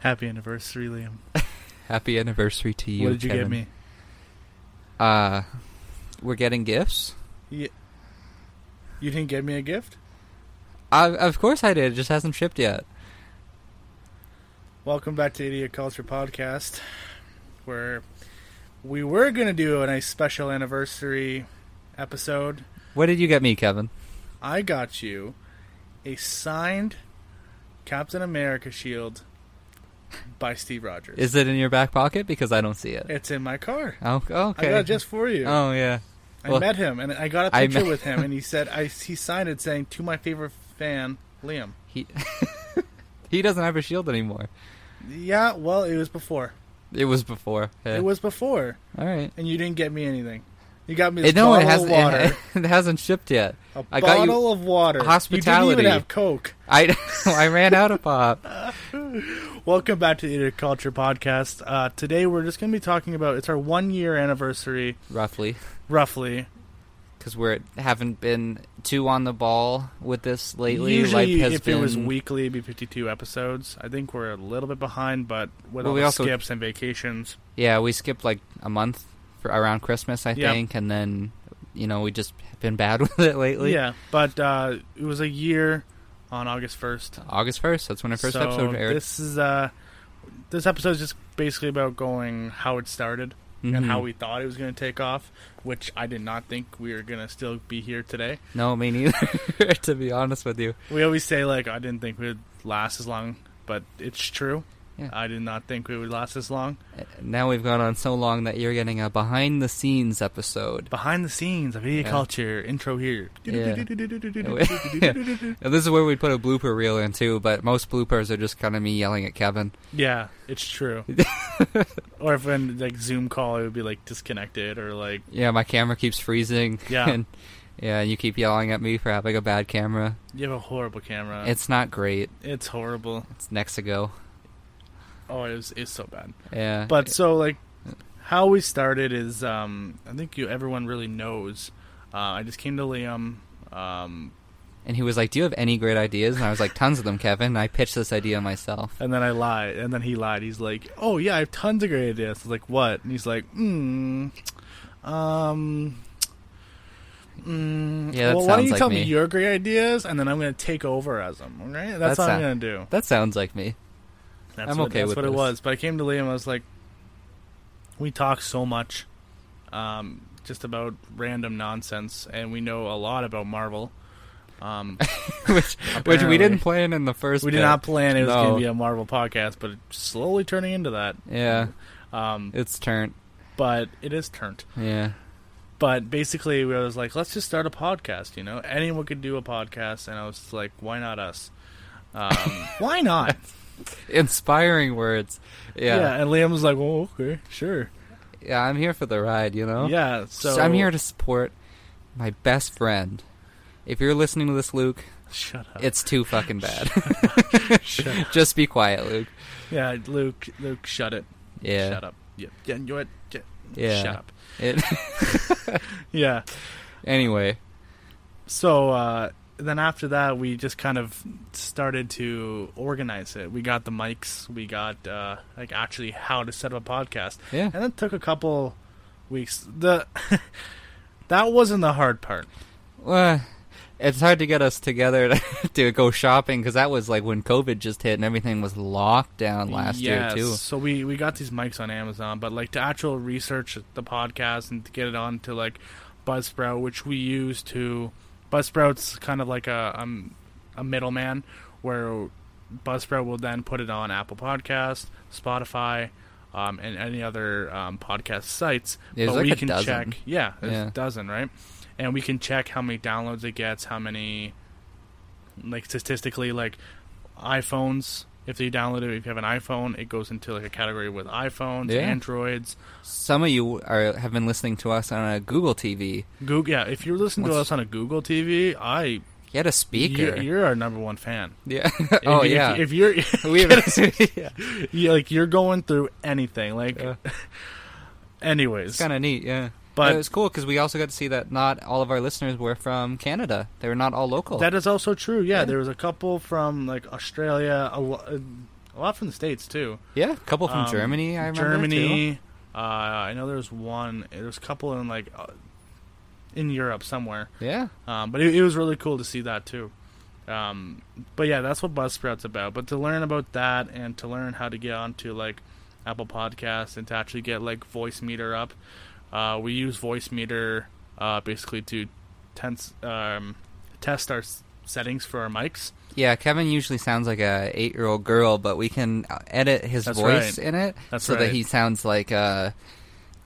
Happy anniversary, Liam. Happy anniversary to you. what did you Kevin. get me? Uh, we're getting gifts. You, you didn't get me a gift? Uh, of course I did. It just hasn't shipped yet. Welcome back to Idiot Culture Podcast, where we were going to do a nice special anniversary episode. What did you get me, Kevin? I got you a signed Captain America shield by Steve Rogers. Is it in your back pocket? Because I don't see it. It's in my car. Oh, okay. I got it just for you. Oh yeah. I well- met him and I got a picture met- with him, and he said I he signed it saying to my favorite fan, Liam. He he doesn't have a shield anymore. Yeah, well, it was before. It was before. Yeah. It was before, all right. and you didn't get me anything. You got me this It, no, it hasn't. of water. It, it hasn't shipped yet. a I got you bottle of water. hospitality. You didn't even have Coke. I I ran out of pop. Welcome back to the Idiot Culture Podcast. Uh, today we're just going to be talking about it's our one year anniversary, Roughly, roughly. because we haven't been too on the ball with this lately. Usually, if been, it was weekly, it'd be 52 episodes. I think we're a little bit behind, but with Well, all we the also- skips and vacations, Yeah, we skipped like a month for around Christmas, I Yeah. think, and then you know we just been bad with it lately. yeah. But uh, it was a year on August 1st. August first. That's when our first so episode aired. This is uh, this episode is just basically about going how it started and Mhm. how we thought it was going to take off, which I did not think we were going to still be here today. No, me neither. to be honest with you, We always say like I didn't think we'd last as long, but it's true. Yeah. I did not think we would last as long. now we've gone on so long that you're getting a behind the scenes episode. Behind the scenes of idiot Yeah. culture intro here. Yeah. This is where we put a blooper reel in too, but most bloopers are just kind of me yelling at Kevin. yeah, it's true. or if in like Zoom call, it would be like disconnected or like Yeah, my camera keeps freezing. Yeah. and, yeah, and you keep yelling at me for having a bad camera. you have a horrible camera. It's not great. it's horrible. It's next to go. Oh, it was it's so bad. Yeah, But so like how we started is um I think you everyone really knows. Uh, I just came to Liam. Um, and he was like, "Do you have any great ideas?" And I was like, "Tons of them, Kevin." And I pitched this idea myself. and then I lied, and then he lied. He's like, "Oh yeah, I have tons of great ideas." I was like, "What?" And he's like, "Hmm, um, mm, Yeah, that well, why don't you like tell me. your great ideas, and then I'm going to take over as them. All right, that's That what I'm going to do. That sounds like me. That's I'm what, okay that's with what it this. was. But I came to Liam. I was like, we talk so much, um, just about random nonsense, and we know a lot about Marvel. Um, which which we didn't plan in the first. we did bit. not plan it was going to be a Marvel podcast, but it's slowly turning into that. Yeah, Um, it's turned. but it is turned. Yeah, But basically, we was like, let's just start a podcast. You know, anyone could do a podcast, and I was like, why not us? Um, why not? inspiring words. Yeah. Yeah, And Liam was like, well, okay, sure. yeah. I'm here for the ride. You know. Yeah. So I'm here to support my best friend If you're listening to this, Luke, Shut up. it's too fucking bad. Shut up. Just be quiet, Luke. Yeah, Luke. Luke, shut it. Yeah. Shut up. Yeah. Yeah. You know what? Yeah. Yeah. Shut up. It, Yeah. anyway, So uh, then after that, we just kind of started to organize it. We got the mics. We got uh, like actually how to set up a podcast. Yeah. And it took a couple weeks. The that wasn't the hard part. well, it's hard to get us together to, to go shopping because that was like when COVID just hit and everything was locked down last yes. year too. So we we got these mics on Amazon, but like to actual research the podcast and to get it on to like Buzzsprout, which we use to Buzzsprout's kind of like a um, a middleman where Buzzsprout will then put it on Apple Podcast, Spotify, um, and any other um, podcast sites. There's but like we can dozen. check, yeah, there's Yeah. a dozen, right? And we can check how many downloads it gets, how many, like statistically, like iPhones. If you download it, if you have an iPhone, it goes into like a category with iPhones, Yeah. Androids, Some of you are have been listening to us on a Google TV. Google. Yeah, if you're listening to What's- us on a Google TV, I Get a speaker. You're, you're our number one fan. yeah. oh If- yeah. If, you're, we have, yeah. you like you're going through anything, like, Yeah. anyways, It's kind of neat, yeah. But- it was cool because we also got to see that not all of our listeners were from Canada. They were not all local. that is also true. Yeah, Yeah. there was a couple from like Australia, a, a lot from the states too. yeah, a couple from Um, Germany. I remember Germany. Uh, I know there's one. There's a couple in like uh, in Europe somewhere. Yeah, Um, but it, it was really cool to see that too. Um, but yeah, that's what Buzzsprout's about. But to learn about that and to learn how to get onto like Apple Podcasts and to actually get like Voicemeeter up, uh, we use Voicemeeter uh, basically to tense, um, test our s- settings for our mics. yeah. Kevin usually sounds like a eight-year-old girl, but we can uh, edit his That's voice right. in it That's so that he sounds like a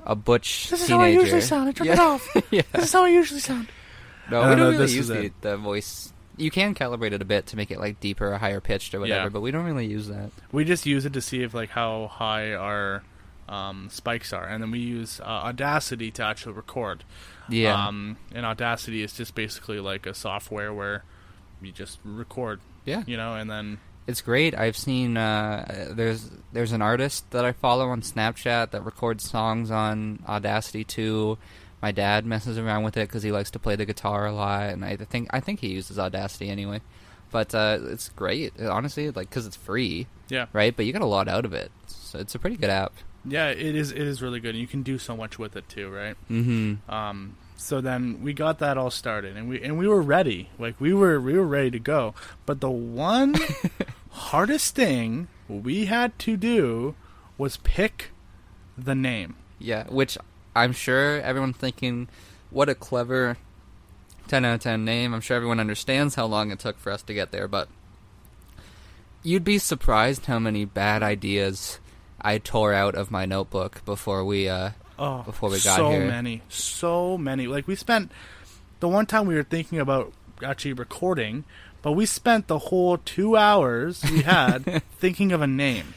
a butch This is teenager. how I usually sound. I turn it yeah. off. yeah. This is how I usually sound. No, we don't really use is the, the voice. You can calibrate it a bit to make it like deeper or higher pitched or whatever, Yeah. but we don't really use that. We just use it to see if like how high our um, spikes are, and then we use uh, Audacity to actually record. Yeah. Um, and Audacity is just basically like a software where you just record, yeah. you know, and then It's great. I've seen uh, there's there's an artist that I follow on Snapchat that records songs on Audacity too. My dad messes around with it because he likes to play the guitar a lot, and I think I think he uses Audacity anyway. But uh, it's great, honestly, like because it's free, yeah, right? But you get a lot out of it. So it's a pretty good app. Yeah, it is. It is really good. And you can do so much with it too, right? Mm-hmm. Um, so then we got that all started, and we and we were ready. Like we were we were ready to go. But the one hardest thing we had to do was pick the name. Yeah, which I'm sure everyone's thinking, what a clever 10 out of 10 name. I'm sure everyone understands how long it took for us to get there, but you'd be surprised how many bad ideas I tore out of my notebook before we, uh, Oh, Before we got so here. So many, so many. Like we spent the one time we were thinking about actually recording, but we spent the whole two hours we had thinking of a name.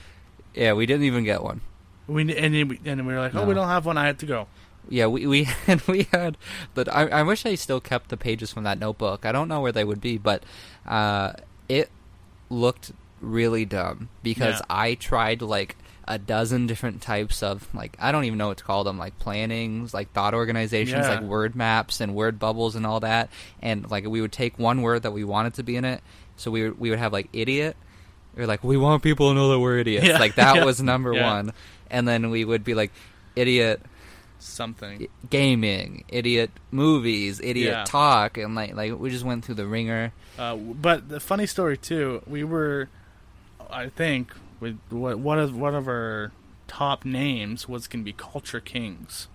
yeah, we didn't even get one. We and then we, and we were like, oh, No. we don't have one. I had to go. Yeah, we we had we had but I I wish I still kept the pages from that notebook. I don't know where they would be, but uh it looked really dumb because Yeah. I tried like a dozen different types of like I don't even know what to call them, like plannings, like thought organizations, Yeah. like word maps and word bubbles and all that. And like we would take one word that we wanted to be in it, so we would, we would have like idiot. We are like, we want people to know that we're idiots. Yeah. Like that Yeah. was number one. And then we would be like, idiot Something. gaming, idiot movies, idiot Yeah. talk, and like like we just went through the ringer. Uh, but the funny story too, we were, I think, with what one of one of our top names was going to be Culture Kings.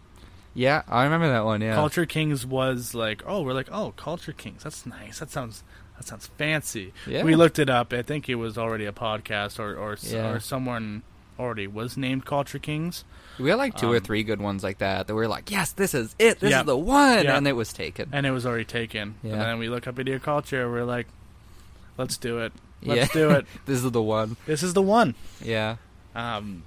Yeah, I remember that one. Yeah, Culture Kings was like, oh, we're like, oh, Culture Kings. That's nice. That sounds that sounds fancy. Yeah. We looked it up. I think it was already a podcast or or, Yeah. or someone already was named Culture Kings. we had like two or um, three good ones like that. That we were like, yes, this is it. This Yeah. is the one, and it was taken. and it was already taken. Yeah. And then we look up Idiot Culture. We're like, let's do it. Let's yeah. do it. this is the one. This is the one. Yeah, Um,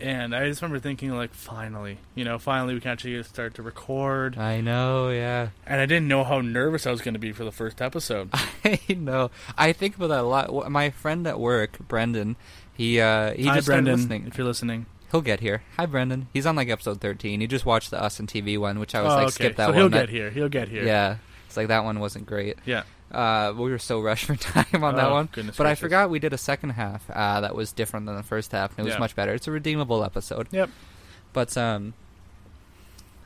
and I just remember thinking like, finally, you know, finally we can actually start to record. I know, yeah. And I didn't know how nervous I was going to be for the first episode. I know. I think about that a lot. My friend at work, Brendan, he uh he Hi, just started Brendan, listening. if you're listening. He'll get here. Hi, Brendan. He's on like episode thirteen. He just watched the Us and TV one, which I was oh, like, okay. skip that so one. he'll That- get here. He'll get here. Yeah, it's like that one wasn't great. Yeah. Uh, we were so rushed for time on that Oh, one. goodness but I forgot we did a second half uh, that was different than the first half, and it was Yeah. much better. It's a redeemable episode. Yep. But um,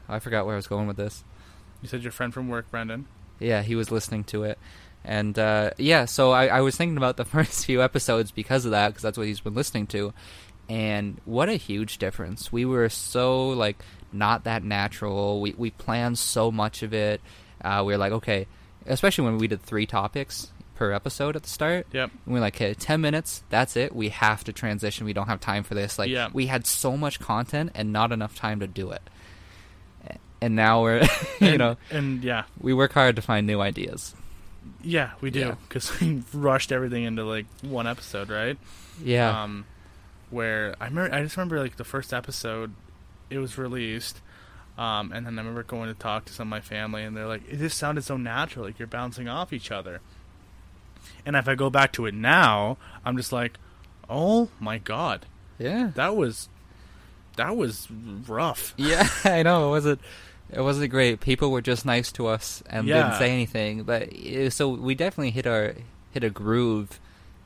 I forgot where I was going with this. You said your friend from work, Brendan. Yeah, he was listening to it. And uh, yeah, so I, I was thinking about the first few episodes because of that, because that's what he's been listening to. And what a huge difference. We were so, like, not that natural. We, we planned so much of it. Uh, we were like, okay, especially when we did three topics per episode at the start. Yep. And we're like, okay, 10 minutes, that's it. We have to transition. We don't have time for this. Like, Yeah. we had so much content and not enough time to do it. And now we're, you And- know, And yeah, we work hard to find new ideas. yeah, we do Yeah. because we rushed everything into like one episode, right? Yeah. Um, where I remember, I just remember like the first episode, it was released, um, and then I remember going to talk to some of my family, and they're like, "It just sounded so natural, like you're bouncing off each other." And if I go back to it now, I'm just like, "Oh my god, yeah. that was, that was rough." Yeah, I know. It wasn't. It wasn't great. People were just nice to us and Yeah. didn't say anything. But so we definitely hit our hit a groove.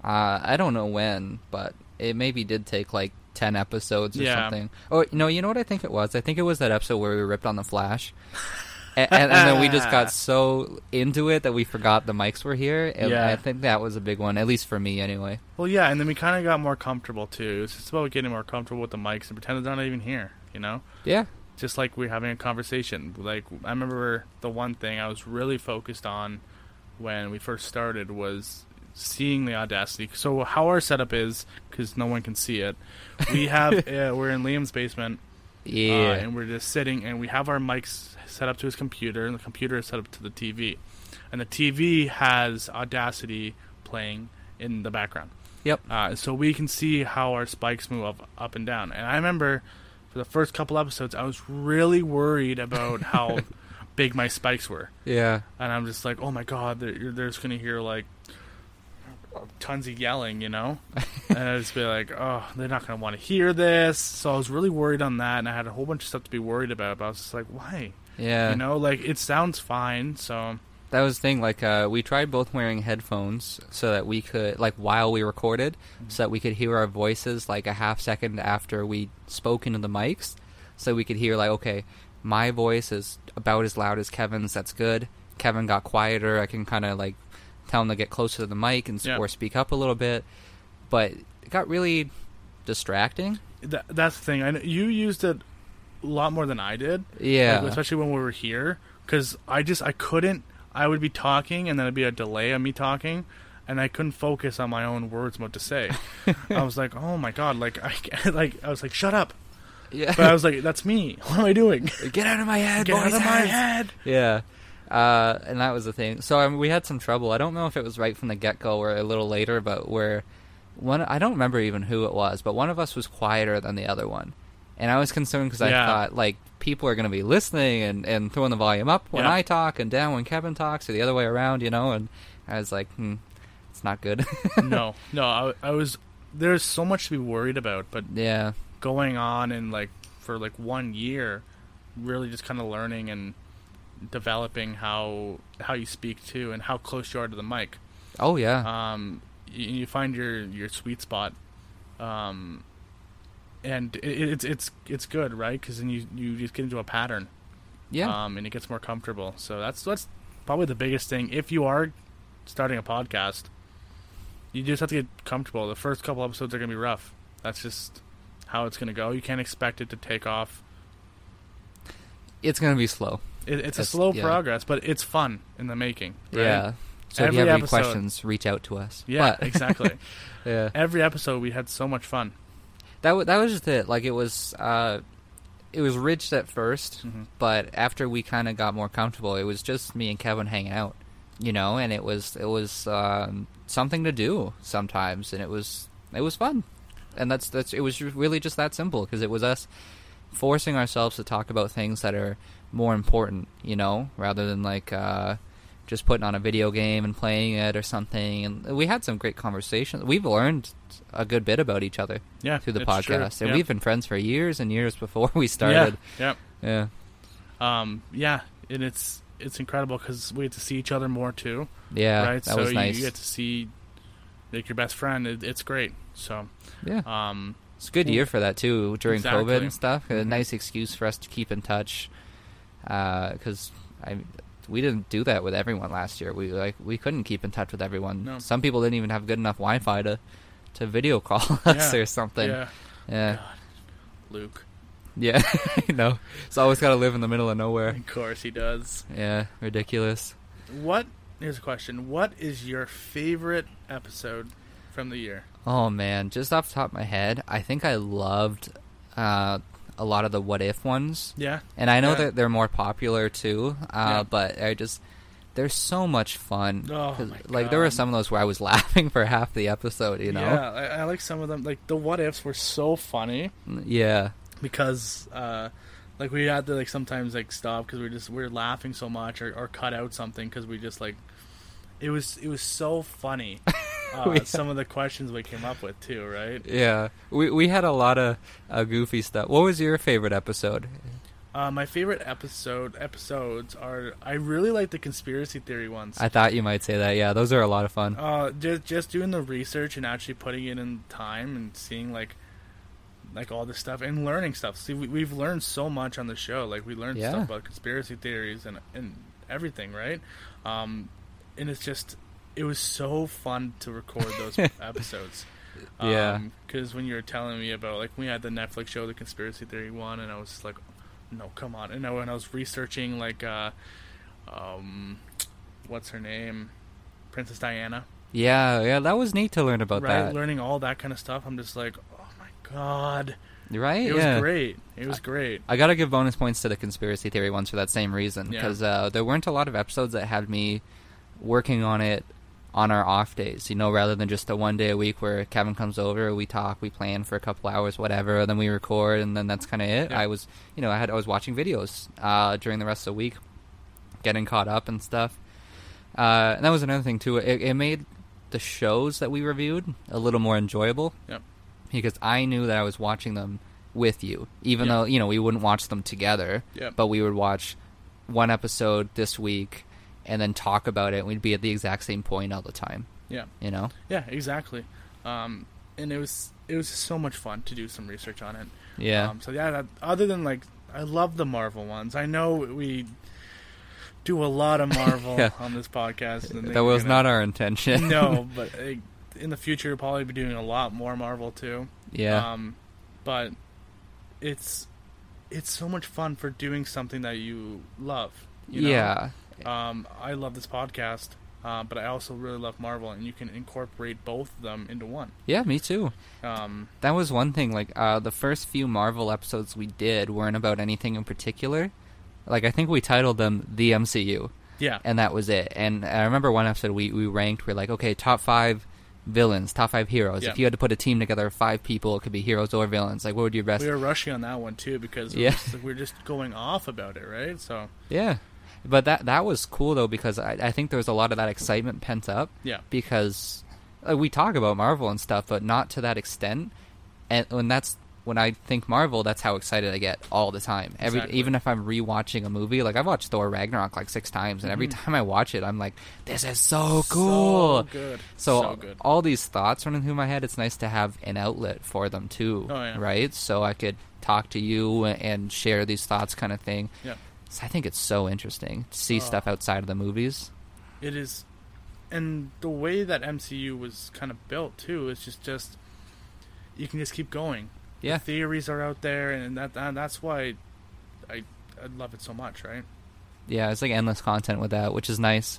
Uh, I don't know when, but it maybe did take like ten episodes or Yeah. something. Oh no, you know what I think it was? I think it was that episode where we ripped on the Flash. and, and, and then we just got so into it that we forgot the mics were here. And Yeah. I think that was a big one, at least for me, anyway. Well, yeah, and then we kind of got more comfortable too. It's just about getting more comfortable with the mics and pretend they're not even here. You know, Yeah, just like we're having a conversation. Like I remember the one thing I was really focused on when we first started was seeing the audacity. So how our setup is, because no one can see it, we have uh, we're in Liam's basement, yeah, uh, and we're just sitting, and we have our mics set up to his computer, and the computer is set up to the TV, and the TV has Audacity playing in the background. yep. Uh, so we can see how our spikes move up, up and down. And I remember for the first couple episodes, I was really worried about how big my spikes were. Yeah, And I'm just like, oh my god, they're, they're just going to hear like tons of yelling, you know? and I'd just be like, oh, they're not going to want to hear this. So I was really worried on that. And I had a whole bunch of stuff to be worried about. But I was just like, why? yeah. You know, like it sounds fine. So That was the thing. Like, uh, we tried both wearing headphones so that we could, like, while we recorded, so that we could hear our voices like a half second after we spoke into the mics, so we could hear like, okay, my voice is about as loud as Kevin's. That's good. Kevin got quieter. I can kind of like tell him to get closer to the mic and Yeah. or speak up a little bit. But it got really distracting. that, that's the thing. I know you used it a lot more than I did. Yeah. like, especially when we were here because i just i couldn't i would be talking and then it'd be a delay on me talking and i couldn't focus on my own words what to say i was like oh my god like i like i was like shut up yeah. but i was like that's me what am i doing get out of my head. get out boys, of my head Yeah. Uh, and that was the thing. So mean, we had some trouble. I don't know if it was right from the get go or a little later, but where one I don't remember even who it was, but one of us was quieter than the other one, and I was concerned because Yeah. I thought like people are going to be listening and and throwing the volume up when Yeah. I talk and down when Kevin talks, or the other way around, you know. And I was like, hmm, it's not good. no no I, I was there's so much to be worried about but yeah. going on and like for like one year really just kind of learning and developing how how you speak to and how close you are to the mic Oh yeah. um, you, you find your your sweet spot, um, and it, it's it's it's good, right? Because then you you just get into a pattern, yeah. um, and it gets more comfortable. So that's that's probably the biggest thing. If you are starting a podcast, you just have to get comfortable. The first couple episodes are gonna be rough. That's just how it's gonna go. You can't expect it to take off. it's gonna be slow. It, it's a slow yeah. progress, but it's fun in the making. Right? Yeah. So if Every you have any episode- questions, reach out to us. yeah, But- exactly. yeah. Every episode we had so much fun. That w- that was just it. Like it was, uh, it was rich at 1st Mhm. but after we kind of got more comfortable, it was just me and Kevin hanging out, you know, and it was it was um, something to do sometimes, and it was it was fun. and that's that's it was really just that simple because it was us forcing ourselves to talk about things that are more important, you know, rather than like uh, just putting on a video game and playing it or something. And we had some great conversations. We've learned a good bit about each other Yeah, through the it's true. podcast, and Yeah. we've been friends for years and years before we started. Yeah, Yeah, yeah, um, yeah, and it's it's incredible because we get to see each other more too, yeah, right? that so nice. you get to see like your best friend. It, it's great. So, yeah, um, it's a good year for that too during Exactly. COVID and stuff. A Mhm. nice excuse for us to keep in touch because I we didn't do that with everyone last year. We like we couldn't keep in touch with everyone. No. Some people didn't even have good enough Wi-Fi to to video call us Yeah. or something. yeah, Yeah, God, Luke. yeah, you know. It's always got to live in the middle of nowhere. Of course he does. Yeah, ridiculous. What? Here's a question. What is your favorite episode from the year? Oh man, just off the top of my head, I think I loved uh, a lot of the what if ones. Yeah, And I know Yeah. that they're more popular too, uh, Yeah. but I just they're so much fun. Oh, like there were some of those where I was laughing for half the episode. You know? yeah. I, I like some of them. Like the what ifs were so funny. Yeah. because uh like we had to like sometimes like stop because we just we are laughing so much or, or cut out something because we just like it was it was so funny uh, Yeah. some of the questions we came up with too right Yeah. We we had a lot of uh, goofy stuff. What was your favorite episode? uh, my favorite episode episodes are i really like the conspiracy theory ones I thought you might say that. Yeah, those are a lot of fun. uh just just doing the research and actually putting it in time and seeing like like all this stuff and learning stuff see we, we've learned so much on the show like we learned Yeah. stuff about conspiracy theories and and everything right um and it's just it was so fun to record those episodes Yeah. because when you were telling me about like we had the netflix show the conspiracy theory one and i was like no come on and I, when i was researching like uh um what's her name princess diana Yeah, yeah, that was neat to learn about right that. learning all that kind of stuff i'm just like oh my god right? it was yeah. great it was great I gotta give bonus points to the conspiracy theory ones for that same reason Yeah. because uh, there weren't a lot of episodes that had me working on it on our off days. You know, rather than just a one day a week where Kevin comes over, we talk, we plan for a couple hours, whatever, then we record, and then that's kind of it. Yeah. I was, you know, I had I was watching videos uh, during the rest of the week, getting caught up and stuff. Uh, and that was another thing too. It, it made the shows that we reviewed a little more enjoyable Yep. because I knew that I was watching them with you, even Yeah. though you know we wouldn't watch them together, Yep. but we would watch one episode this week and then talk about it. We'd be at the exact same point all the time, yeah you know. yeah exactly um and it was it was so much fun to do some research on it Yeah, Um, so yeah, that, other than like, I love the Marvel ones. I know we do a lot of Marvel Yeah. on this podcast. and that was gonna- not our intention. no, but uh, in the future, we'll probably be doing a lot more Marvel too. yeah, Um, but it's it's so much fun for doing something that you love. You know? yeah, Um, I love this podcast, uh, but I also really love Marvel, and you can incorporate both of them into one. yeah. Me too. Um, That was one thing. Like uh, the first few Marvel episodes we did weren't about anything in particular. Like I think we titled them the MCU. yeah, and that was it. And I remember one episode we, we ranked, we're like, okay, top five villains, top five heroes. Yeah. If you had to put a team together of five people, it could be heroes or villains. Like, what would your best? we were rushing on that one too because Yeah. we we're just going off about it, right? So Yeah, but that that was cool though because I, I think there was a lot of that excitement pent up yeah, because uh, we talk about Marvel and stuff, but not to that extent. And when that's when I think Marvel, that's how excited I get all the time. Every Exactly. even if I'm rewatching a movie, like I've watched Thor Ragnarok like six times, and every Mm-hmm. time I watch it, I'm like, this is so cool. so good, So, so good. all these thoughts running through my head, it's nice to have an outlet for them too, Oh, yeah. right? So I could talk to you and share these thoughts, kind of thing. Yeah, I think it's so interesting to see Oh. stuff outside of the movies. it is, and the way that MCU was kind of built too is just just you can just keep going. Yeah. the theories are out there, and that, that that's why I I love it so much, right? Yeah, it's like endless content with that, which is nice.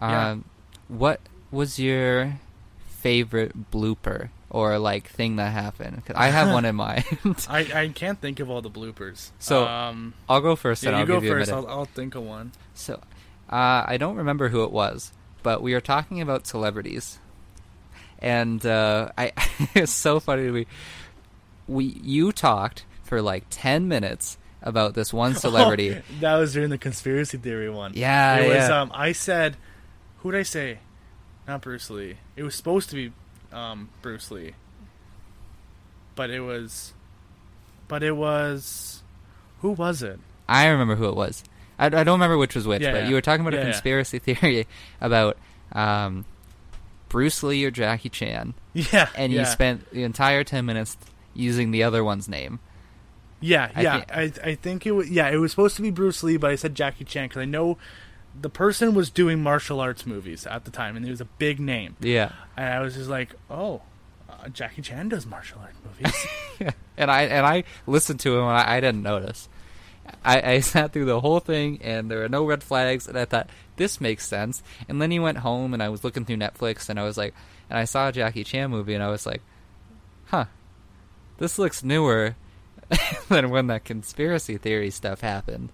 Yeah. Um, what was your favorite blooper or like thing that happened? 'Cause I have one in mind. I I can't think of all the bloopers. So, um, I'll go first, and I'll you go give you a first. minute. I'll, I'll think of one. So, uh, I don't remember who it was, but we were talking about celebrities, and uh, I it's so funny. We we you talked for like ten minutes about this one celebrity. Oh, that was during the conspiracy theory one. Yeah, it was. Um, I said, who did I say? Not Bruce Lee. It was supposed to be um, Bruce Lee, but it was, but it was, who was it? I remember who it was. I, I don't remember which was which, Yeah, but yeah. you were talking about Yeah, a conspiracy theory about um, Bruce Lee or Jackie Chan, Yeah, and you spent the entire ten minutes using the other one's name. Yeah, I yeah. think- I I think it was yeah. It was supposed to be Bruce Lee, but I said Jackie Chan because I know the person was doing martial arts movies at the time, and he was a big name. Yeah. And I was just like, oh, uh, Jackie Chan does martial arts movies. and I and I listened to him and I, I didn't notice. I, I sat through the whole thing and there were no red flags and I thought this makes sense. And then he went home and I was looking through Netflix and I was like, and I saw a Jackie Chan movie and I was like, huh, this looks newer than when that conspiracy theory stuff happened.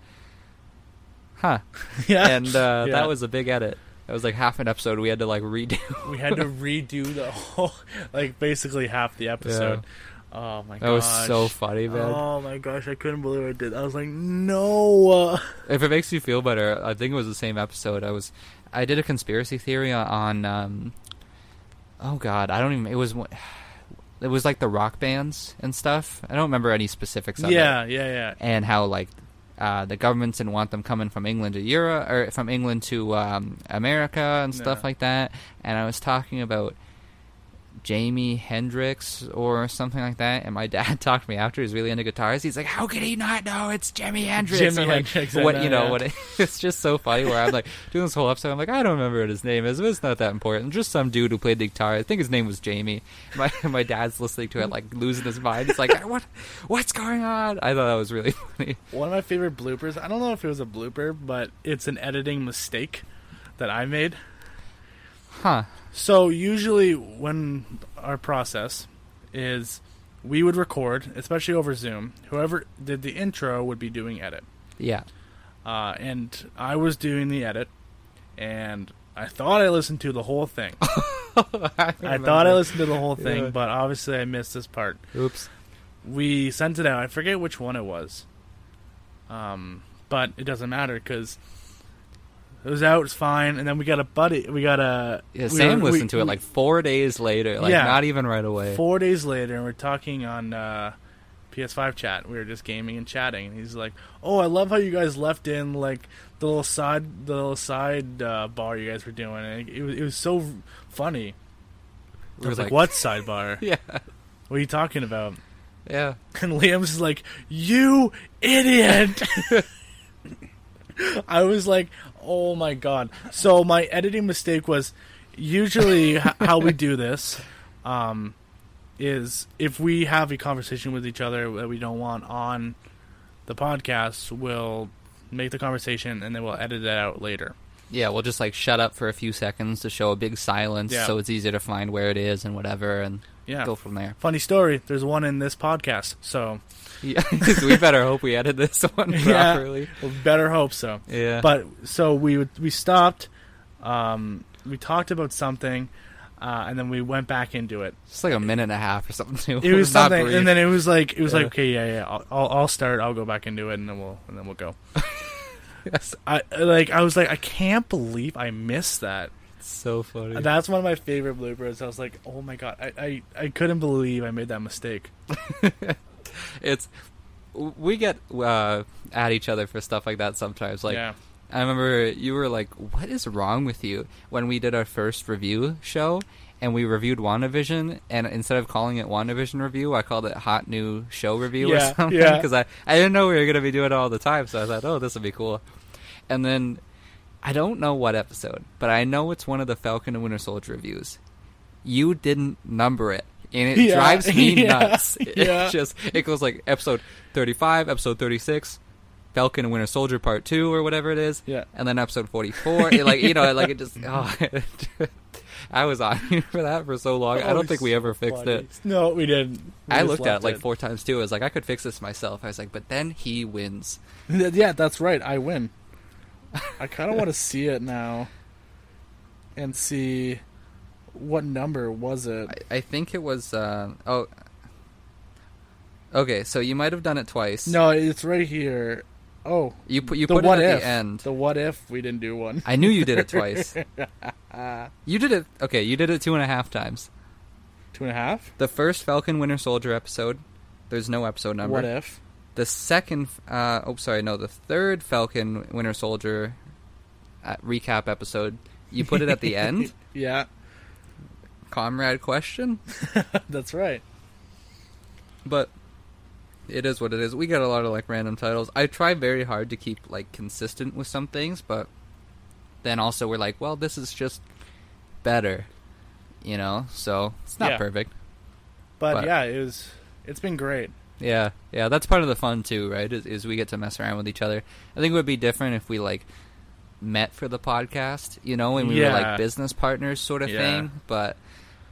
Huh. yeah, And uh, Yeah. that was a big edit. That was like half an episode we had to like redo. we had to redo the whole, like basically half the episode. Oh my gosh. that was so funny, man. Oh my gosh, I couldn't believe I did. I was like, no. If it makes you feel better, I think it was the same episode. I was, I did a conspiracy theory on, on um, oh god, I don't even. It was, it was like the rock bands and stuff. I don't remember any specifics of it. Yeah, yeah, yeah. and how like uh, the governments didn't want them coming from England to Europe or from England to um, America and stuff Yeah. like that. And I was talking about Jamie Hendrix or something like that. And my dad talked to me after. He's really into guitars. He's like, "How could he not know it's Jimi Hendrix?" Jimi like, Hendrix, What you know? What it, it's just so funny. Where I'm like doing this whole episode. I'm like, I don't remember what his name is. But it's not that important. Just some dude who played the guitar. I think his name was Jamie. My my dad's listening to it like losing his mind. He's like, "What? What's going on?" I thought that was really funny. One of my favorite bloopers. I don't know if it was a blooper, but it's an editing mistake that I made. Huh. So usually when our process is we would record, especially over Zoom, whoever did the intro would be doing edit. Yeah. Uh, and I was doing the edit and I thought I listened to the whole thing. I thought I listened to the whole thing, Yeah. but obviously I missed this part. Oops. We sent it out. I forget which one it was. Um, but it doesn't matter because it was out. It's fine. And then we got a buddy. We got a Yeah, we Sam we- listened to it like four days later, like Yeah. not even right away. four days later, and we're talking on uh, PS5 chat. We were just gaming and chatting, and he's like, "Oh, I love how you guys left in like the little side, the little side uh, bar you guys were doing. And it, was it was so funny." We I was were like, "What sidebar? Yeah. What are you talking about?" Yeah. And Liam's like, "You idiot!" I was like, "Oh my god!" So my editing mistake was usually h- how we do this um, is if we have a conversation with each other that we don't want on the podcast, we'll make the conversation and then we'll edit it out later. Yeah, we'll just like shut up for a few seconds to show a big silence Yeah. so it's easier to find where it is and whatever and Yeah. go from there. Funny story. There's one in this podcast, so Yeah, we better hope we edit this one Yeah. properly. we better hope so. Yeah. But so we we stopped. Um, we talked about something, uh, and then we went back into it. It's like a minute and a half or something too. It was something, and then it was like it was Yeah. like okay, yeah, yeah. I'll, I'll I'll start. I'll go back into it, and then we'll and then we'll go. Yes. I like I was like I can't believe I missed that. So funny. That's one of my favorite bloopers. I was like, oh my god, I I, I couldn't believe I made that mistake. it's we get uh, at each other for stuff like that sometimes. Like yeah, I remember you were like, "What is wrong with you?" When we did our first review show and we reviewed WandaVision, and instead of calling it WandaVision review, I called it Hot New Show Review or Yeah, something yeah. because I I didn't know we were gonna be doing it all the time, so I thought, "Oh, this would be cool." And then I don't know what episode, but I know it's one of the Falcon and Winter Soldier reviews. You didn't number it. And it Yeah, drives me yeah, nuts. It yeah. just it goes like episode thirty five, episode thirty six, Falcon and Winter Soldier Part Two or whatever it is. Yeah. And then episode forty four. like you know, like it just oh I was on for that for so long. I Oh, don't think we so ever fixed funny. it. No, we didn't. We I looked at it like four times too. I was like, I could fix this myself. I was like, but then he wins. Yeah, that's right. I win. I kind of want to see it now, and see what number was it? I, I think it was. Uh, oh. Okay, so you might have done it twice. no, it's right here. Oh, you put you the put it at if. the end. The what if we didn't do one? I knew you did it twice. you did it. Okay, you did it two and a half times. Two and a half. The first Falcon Winter Soldier episode. There's no episode number. What if? The second. Uh, oh, sorry, no. The third Falcon Winter Soldier uh, recap episode. You put it at the end. Yeah, Comrade question. that's right. but it is what it is. We get a lot of like random titles. I try very hard to keep like consistent with some things, but then also we're like, well, this is just better, you know. So it's not Yeah. perfect. But, But- yeah, it was. It's been great. Yeah, yeah, that's part of the fun too, right? Is, is we get to mess around with each other. I think it would be different if we like met for the podcast, you know, and we were like business partners sort of Yeah. thing. But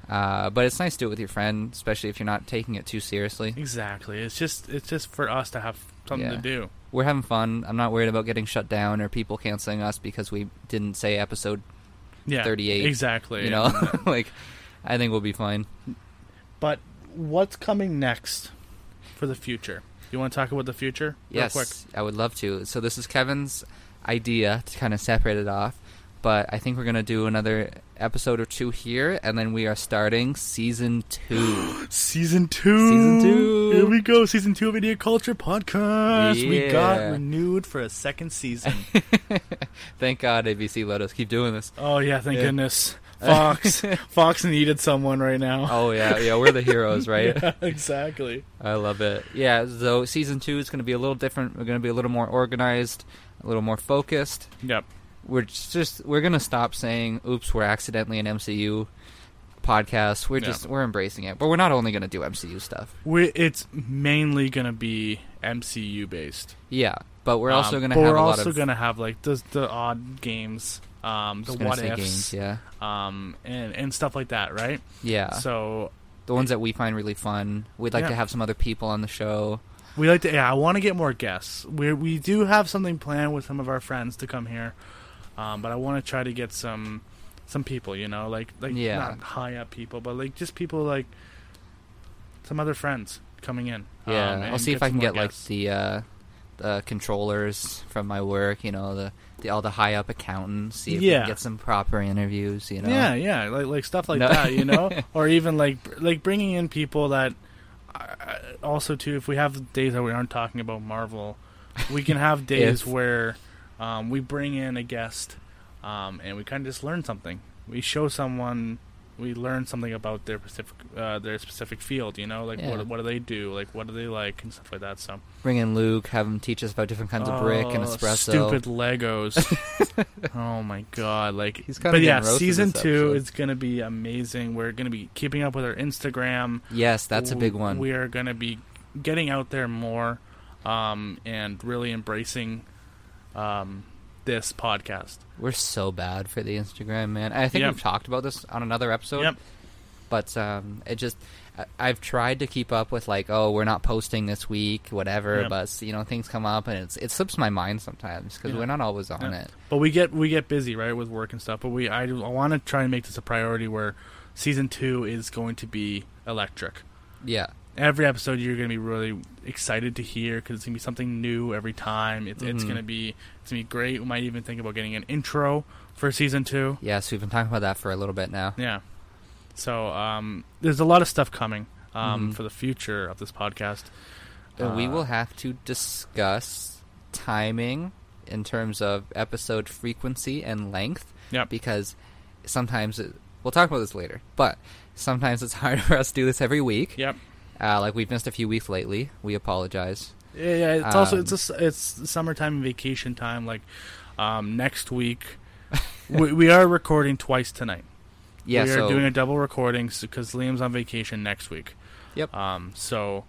uh, but it's nice to do it with your friend, especially if you're not taking it too seriously. Exactly. It's just. It's just for us to have something Yeah. to do. we're having fun. I'm not worried about getting shut down or people canceling us because we didn't say episode. Yeah. 38, Exactly. You know, like I think we'll be fine. but what's coming next for the future? You want to talk about the future? Real Yes, quick. I would love to. So this is Kevin's idea to kind of separate it off, but I think we're gonna do another episode or two here, and then we are starting season two. Season two. Season two. Here we go. Season two of Idiot Culture Podcast. We got renewed for a second season. Thank God ABC let us keep doing this. oh yeah, thank Yeah. goodness. Fox. Fox needed someone right now. Oh yeah, yeah, we're the heroes, right? Yeah, exactly. I love it. Yeah, so season two is going to be a little different. We're going to be a little more organized, a little more focused. Yep. We're just we're going to stop saying, "Oops, we're accidentally an MCU podcast." We're Yeah. just we're embracing it, but we're not only going to do MCU stuff. We it's mainly gonna be MCU based. Yeah, but we're also Um, going to have we're a lot also of gonna have like the the odd games, um, the what ifs, games. Yeah, um, and and stuff like that, right? yeah. So the ones that we find really fun. We'd like Yeah. to have some other people on the show. we like to. Yeah, I want to get more guests. We we do have something planned with some of our friends to come here, um, but I want to try to get some some people. You know, like like Yeah. not high up people, but like just people like some other friends coming in. Yeah, um, I'll see if I can get like guests. the uh, the controllers from my work. You know, the, the all the high up accountants. See if we Yeah. can get some proper interviews. You know, Yeah, yeah, like like stuff like No. that, you know, or even like like bringing in people that. Uh, also, too, if we have days that we aren't talking about Marvel, we can have days where um, we bring in a guest um, and we kind of just learn something. We show someone, we learn something about their specific uh, their specific field. You know, like Yeah. what what do they do, like what do they like, and stuff like that. So bring in Luke, have him teach us about different kinds of brick and Oh, espresso. Stupid Legos. oh my god! Like, He's kinda but yeah, season two is gonna be amazing. We're gonna be keeping up with our Instagram. Yes, that's a big one. We are gonna be getting out there more, um, and really embracing, um, this podcast. We're so bad for the Instagram, man. I think Yep. we've talked about this on another episode. Yep. But um, it just, I've tried to keep up with like, oh, we're not posting this week, whatever. Yep. But you know, things come up, and it's it slips my mind sometimes because Yeah. we're not always on Yeah. it. But we get we get busy right with work and stuff. But we I, I want to try and make this a priority where season two is going to be electric. Yeah, every episode you're going to be really excited to hear because it's going to be something new every time. It's it's Mhm. going to be it's going to be great. We might even think about getting an intro for season two. yes, we've been talking about that for a little bit now. Yeah. So um, there's a lot of stuff coming um, Mhm. for the future of this podcast. Uh, we will have to discuss timing in terms of episode frequency and length. Yeah. Because sometimes it, we'll talk about this later, but sometimes it's hard for us to do this every week. Yep. Uh, like we've missed a few weeks lately. We apologize. Yeah, yeah. It's also Um, it's a s it's summertime and vacation time. Like um, next week, we, we are recording twice tonight. Yeah, we are so doing a double recording because Liam's on vacation next week. Yep. Um. So,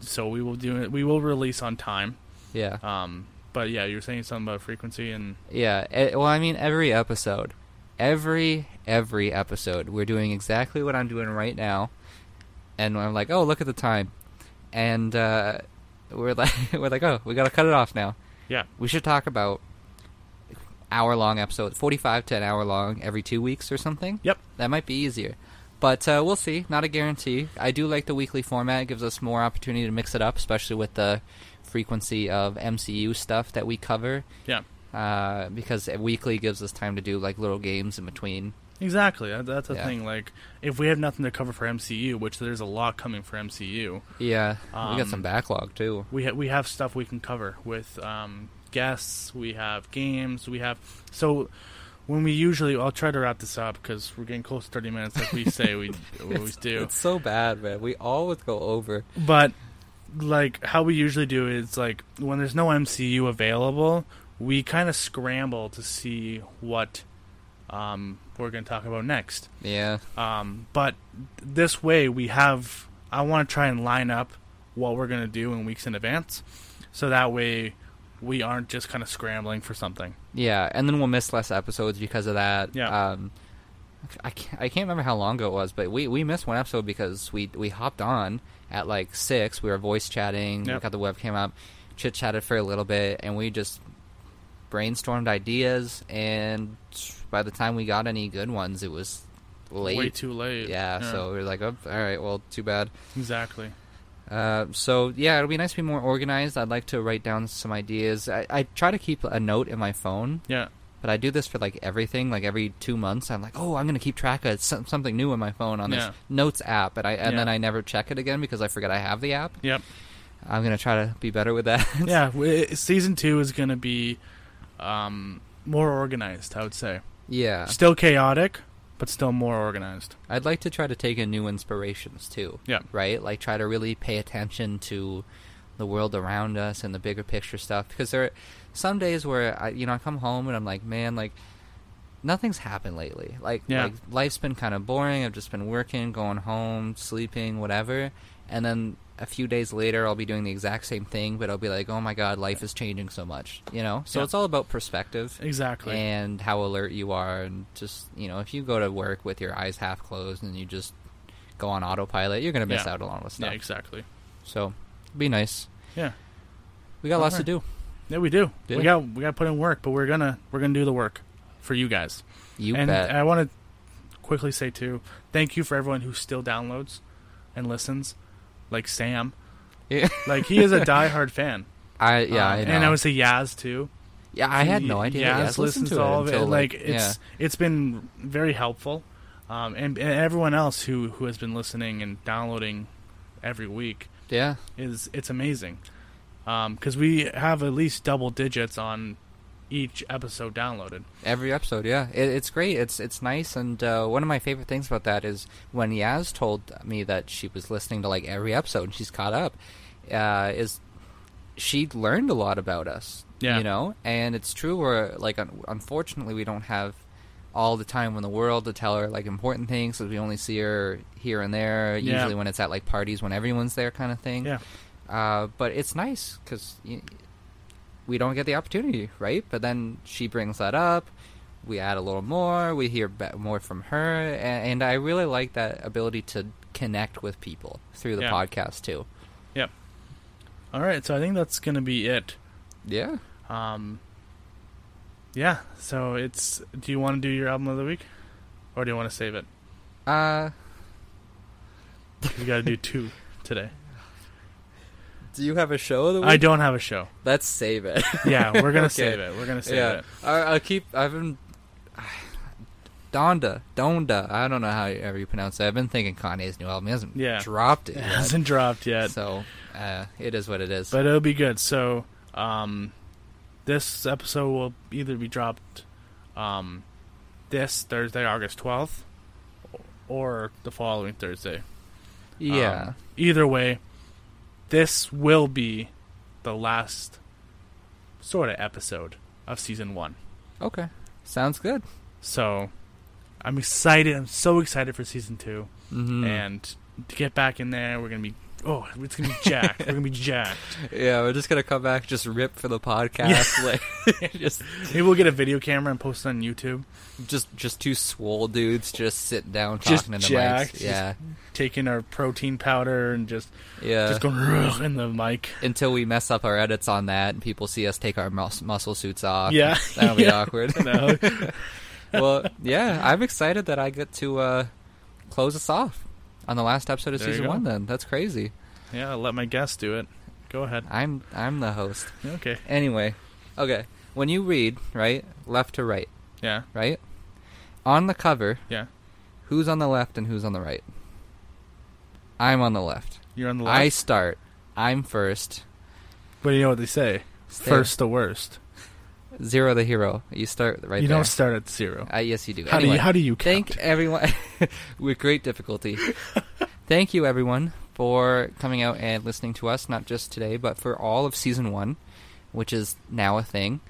so we will do it. We will release on time. yeah, Um. But yeah, you were saying something about frequency and yeah. eh, well, I mean, every episode, every every episode, we're doing exactly what I'm doing right now, and I'm like, oh, look at the time, and uh, we're like, we're like, oh, we gotta cut it off now. yeah, We should talk about hour long episode, 45 to an hour long every two weeks or something. Yep. That might be easier. But uh, we'll see. Not a guarantee. I do like the weekly format. It gives us more opportunity to mix it up, especially with the frequency of MCU stuff that we cover. Yeah. Uh, because weekly gives us time to do like little games in between. Exactly. That- That's the Yeah. thing. Like, if we have nothing to cover for MCU, which there's a lot coming for MCU, Yeah, we got Um, some backlog too. we ha- we have stuff we can cover with um, guests. We have games. We have so when we usually I'll try to wrap this up because we're getting close to thirty minutes, like we say we always do. It's so bad, man. We always go over. But like how we usually do is like when there's no MCU available, we kind of scramble to see what um, we're going to talk about next. Yeah, Um, but this way, we have. I want to try and line up what we're going to do in weeks in advance, so that way we aren't just kind of scrambling for something. yeah, and then we'll miss less episodes because of that. Yeah. Um, I can't, I can't remember how long ago it was, but we we missed one episode because we we hopped on at like six. We were voice chatting. We Yep. got the webcam up, chit chatted for a little bit, and we just brainstormed ideas. And by the time we got any good ones, it was late. Way too late. yeah, so we were like, oh, all right, well, too bad. exactly. Uh, so yeah, it'll be nice to be more organized. I'd like to write down some ideas. I, I try to keep a note in my phone, Yeah, but I do this for like everything. Like every two months, I'm like, oh, I'm gonna keep track of some, something new in my phone on this Yeah. notes app, and I and Yeah. then I never check it again because I forget I have the app. yep, I'm gonna try to be better with that. yeah. Season two is going to be um, more organized. I would say yeah. still chaotic, but still more organized. I'd like to try to take in new inspirations too. Yeah. Right? Like try to really pay attention to the world around us and the bigger picture stuff because there are some days where I you know I come home and I'm like, man, like nothing's happened lately. Like Yeah. like life's been kind of boring. I've just been working, going home, sleeping, whatever. And then a few days later I'll be doing the exact same thing, but I'll be like, "Oh my god, life is changing so much." You know? So Yeah. it's all about perspective Exactly. and how alert you are and just you know if you go to work with your eyes half closed and you just go on autopilot you're going to miss Yeah. out on all this yeah, stuff exactly. so be nice Yeah. we got lots to do Yeah, we do. Yeah. We got we got to put in work, but we're gonna we're gonna do the work for you guys. you and bet I want to quickly say too, thank you for everyone who still downloads and listens, like Sam. Yeah. Like he is a diehard fan. i yeah Um, I know. and I would say Yaz too. yeah i had no idea Yaz listen listens to to all it of it. Like, like it's it's been very helpful, um, and, and everyone else who who has been listening and downloading every week yeah is it's amazing, because we have at least double digits on each episode downloaded. every episode yeah it, it's great it's it's nice and uh, one of my favorite things about that is when yaz told me that she was listening to like every episode and she's caught up uh, is she learned a lot about us Yeah. you know and it's true We're like un- unfortunately we don't have all the time in the world to tell her like important things because we only see her here and there Yeah. usually when it's at like parties when everyone's there kind of thing Yeah. uh, but it's nice because we don't get the opportunity, right? But then she brings that up. We add a little more. We hear more from her, and, and I really like that ability to connect with people through the Yeah. podcast too. Yep. All right, so I think that's gonna be it. Yeah. Um, yeah. So it's. Do you want to do your album of the week, or do you want to save it? Uh, You got to do two today. do you have a show of the week? I don't have a show. Let's save it. Yeah, we're gonna Okay. save it. We're gonna save yeah. it. I, I'll keep. I've been. Donda, Donda. I don't know how you, ever you pronounce it. I've been thinking Kanye's new album. He hasn't Yeah. dropped it It hasn't dropped yet, So uh, it is what it is. but it'll be good. So, um, this episode will either be dropped, um, this Thursday, August twelfth, or the following Thursday. yeah. Um, either way, this will be the last sort of episode of season one. okay. Sounds good. So I'm excited. I'm so excited for season two. Mm-hmm. And to get back in there, we're going to be oh, it's gonna be jacked. We're gonna be jacked. Yeah, we're just gonna come back, just rip for the podcast, like just Maybe we'll get a video camera and post it on YouTube. just just two swole dudes just sitting down Just talking in the jacked, mics. Yeah, Taking our protein powder and just yeah. just going "Ugh," in the mic. Until we mess up our edits on that, and people see us take our mus- muscle suits off. Yeah. that'll be Yeah. awkward. No. well, yeah, I'm excited that I get to uh, close us off on the last episode of There season one. Then that's crazy. yeah, I'll let my guest do it. Go ahead. I'm I'm the host. Okay. Anyway, okay. When you read, right, left to right, Yeah. right, on the cover, Yeah. who's on the left and who's on the right? I'm on the left. You're on the left. I start. I'm first. but you know what they say? Stay- First the worst. Zero the hero. You start right there. you there. don't start at zero. Uh, yes, you do. How do you how do you count? Thank everyone with great difficulty. Thank you, everyone, for coming out and listening to us, not just today, but for all of season one, which is now a thing.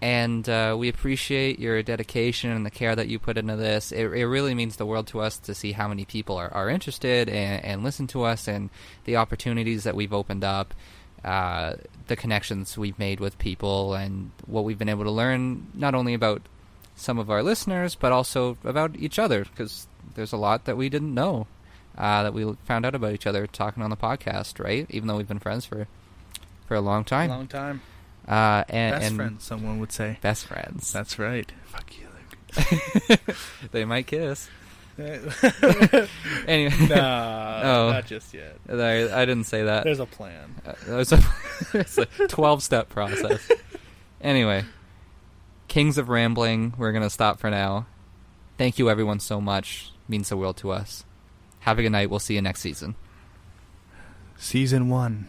And uh, we appreciate your dedication and the care that you put into this. It, it really means the world to us to see how many people are, are interested and, and listen to us and the opportunities that we've opened up, uh, the connections we've made with people, and what we've been able to learn not only about some of our listeners, but also about each other, because there's a lot that we didn't know uh, that we found out about each other talking on the podcast, right? Even though we've been friends for for a long time. Long time. uh, and, Best and friends, someone would say. Best friends. That's right. Fuck you, they might kiss. Luke. Anyway, nah, Oh. not just yet. I, I didn't say that. There's a plan. Uh, There's a, it's a 12 step process. Anyway, Kings of Rambling, we're going to stop for now. Thank you, everyone, so much. means the world to us. Have a good night. We'll see you next season. Season one